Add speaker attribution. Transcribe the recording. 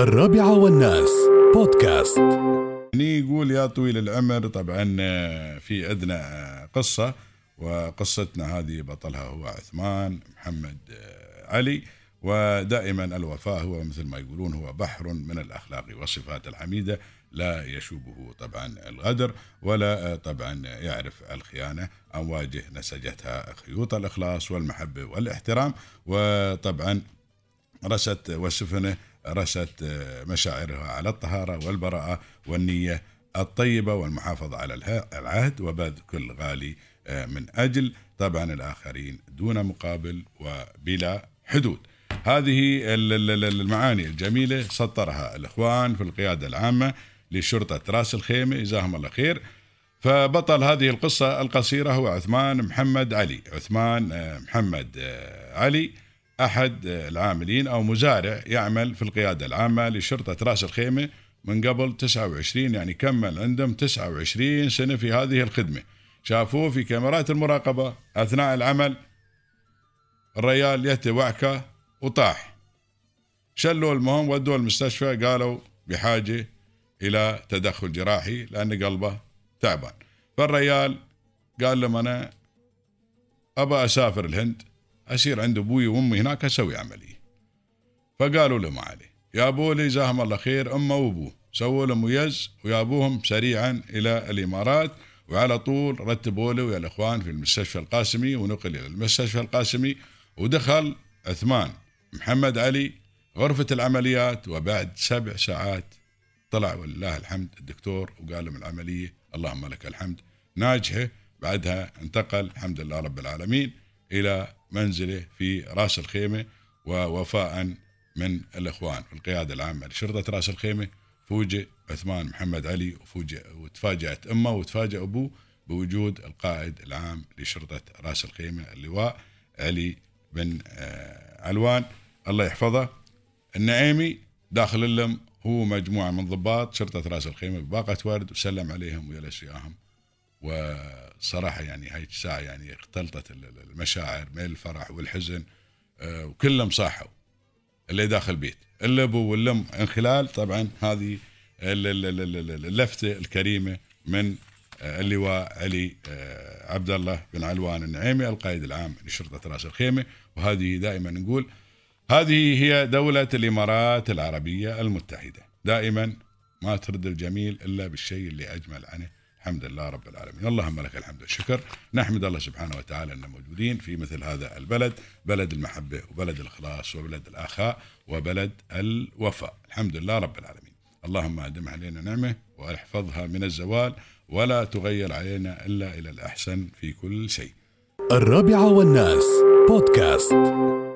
Speaker 1: الرابعة والناس. بودكاست.
Speaker 2: هني يقول يا طويل العمر طبعا آه، في عندنا آه، قصة وقصتنا هذه بطلها هو عثمان محمد آه، علي. ودائما الوفاء هو مثل ما يقولون هو بحر من الأخلاق والصفات الحميدة لا يشوبه طبعا الغدر ولا طبعا يعرف الخيانة أمواجه نسجتها خيوط الإخلاص والمحبة والإحترام. وطبعا رست وسفنه رست مشاعرها على الطهارة والبراءة والنية الطيبة والمحافظة على العهد وبذل كل غالي من أجل طبعا الآخرين دون مقابل وبلا حدود. هذه المعاني الجميلة سطرها الإخوان في القيادة العامة لشرطة راس الخيمة جزاهم الله خير. فبطل هذه القصة القصيرة هو عثمان محمد علي. عثمان محمد علي. أحد العاملين أو مزارع يعمل في القيادة العامة لشرطة رأس الخيمة من قبل 29 يعني كمل عندهم 29 سنة في هذه الخدمة. شافوه في كاميرات المراقبة أثناء العمل الريال يتي وعكة وطاح. شلوا المهم ودوه المستشفى قالوا بحاجة إلى تدخل جراحي لأن قلبه تعبان. فالريال قال لهم أنا أبى أسافر الهند. أصير عند أبوي وأمي هناك أسوي عملية فقالوا له ما عليه يا أبو لي جزاهم الله خير أمه وأبوه سووا له ميز ويابوهم سريعا إلى الإمارات وعلى طول رتبوا له ويا الإخوان في المستشفى القاسمي ونقل إلى المستشفى القاسمي ودخل عثمان محمد علي غرفة العمليات وبعد سبع ساعات طلع ولله الحمد الدكتور وقال لهم العملية اللهم لك الحمد. ناجحة بعدها انتقل الحمد لله رب العالمين. إلى منزله في راس الخيمة ووفاء من الإخوان القيادة العامة. لشرطة راس الخيمة فوجئ عثمان محمد علي وتفاجأت أمه وتفاجأ أبوه بوجود القائد العام لشرطة راس الخيمة اللواء علي بن علوان. الله يحفظه. النعيمي داخل اللم هو مجموعة من ضباط شرطة راس الخيمة بباقة ورد وسلم عليهم وجلس وياهم وصراحة يعني هاي الساعة يعني اختلطت المشاعر بين الفرح والحزن وكلهم صاحوا اللي داخل البيت الابو والام من خلال طبعا هذه اللفتة الكريمة من اللواء علي عبد الله بن علوان النعيمي القائد العام لشرطة رأس الخيمة. وهذه دائما نقول هذه هي دولة الإمارات العربية المتحدة. دائما ما ترد الجميل إلا بالشيء اللي أجمل عنه. الحمد لله رب العالمين. اللهم لك الحمد والشكر. نحمد الله سبحانه وتعالى أن موجودين في مثل هذا البلد بلد المحبة وبلد الإخلاص وبلد الآخاء وبلد الوفاء. الحمد لله رب العالمين. اللهم أدم علينا نعمة وأحفظها من الزوال ولا تغير علينا إلا إلى الأحسن في كل شيء.
Speaker 1: الرابعة والناس بودكاست.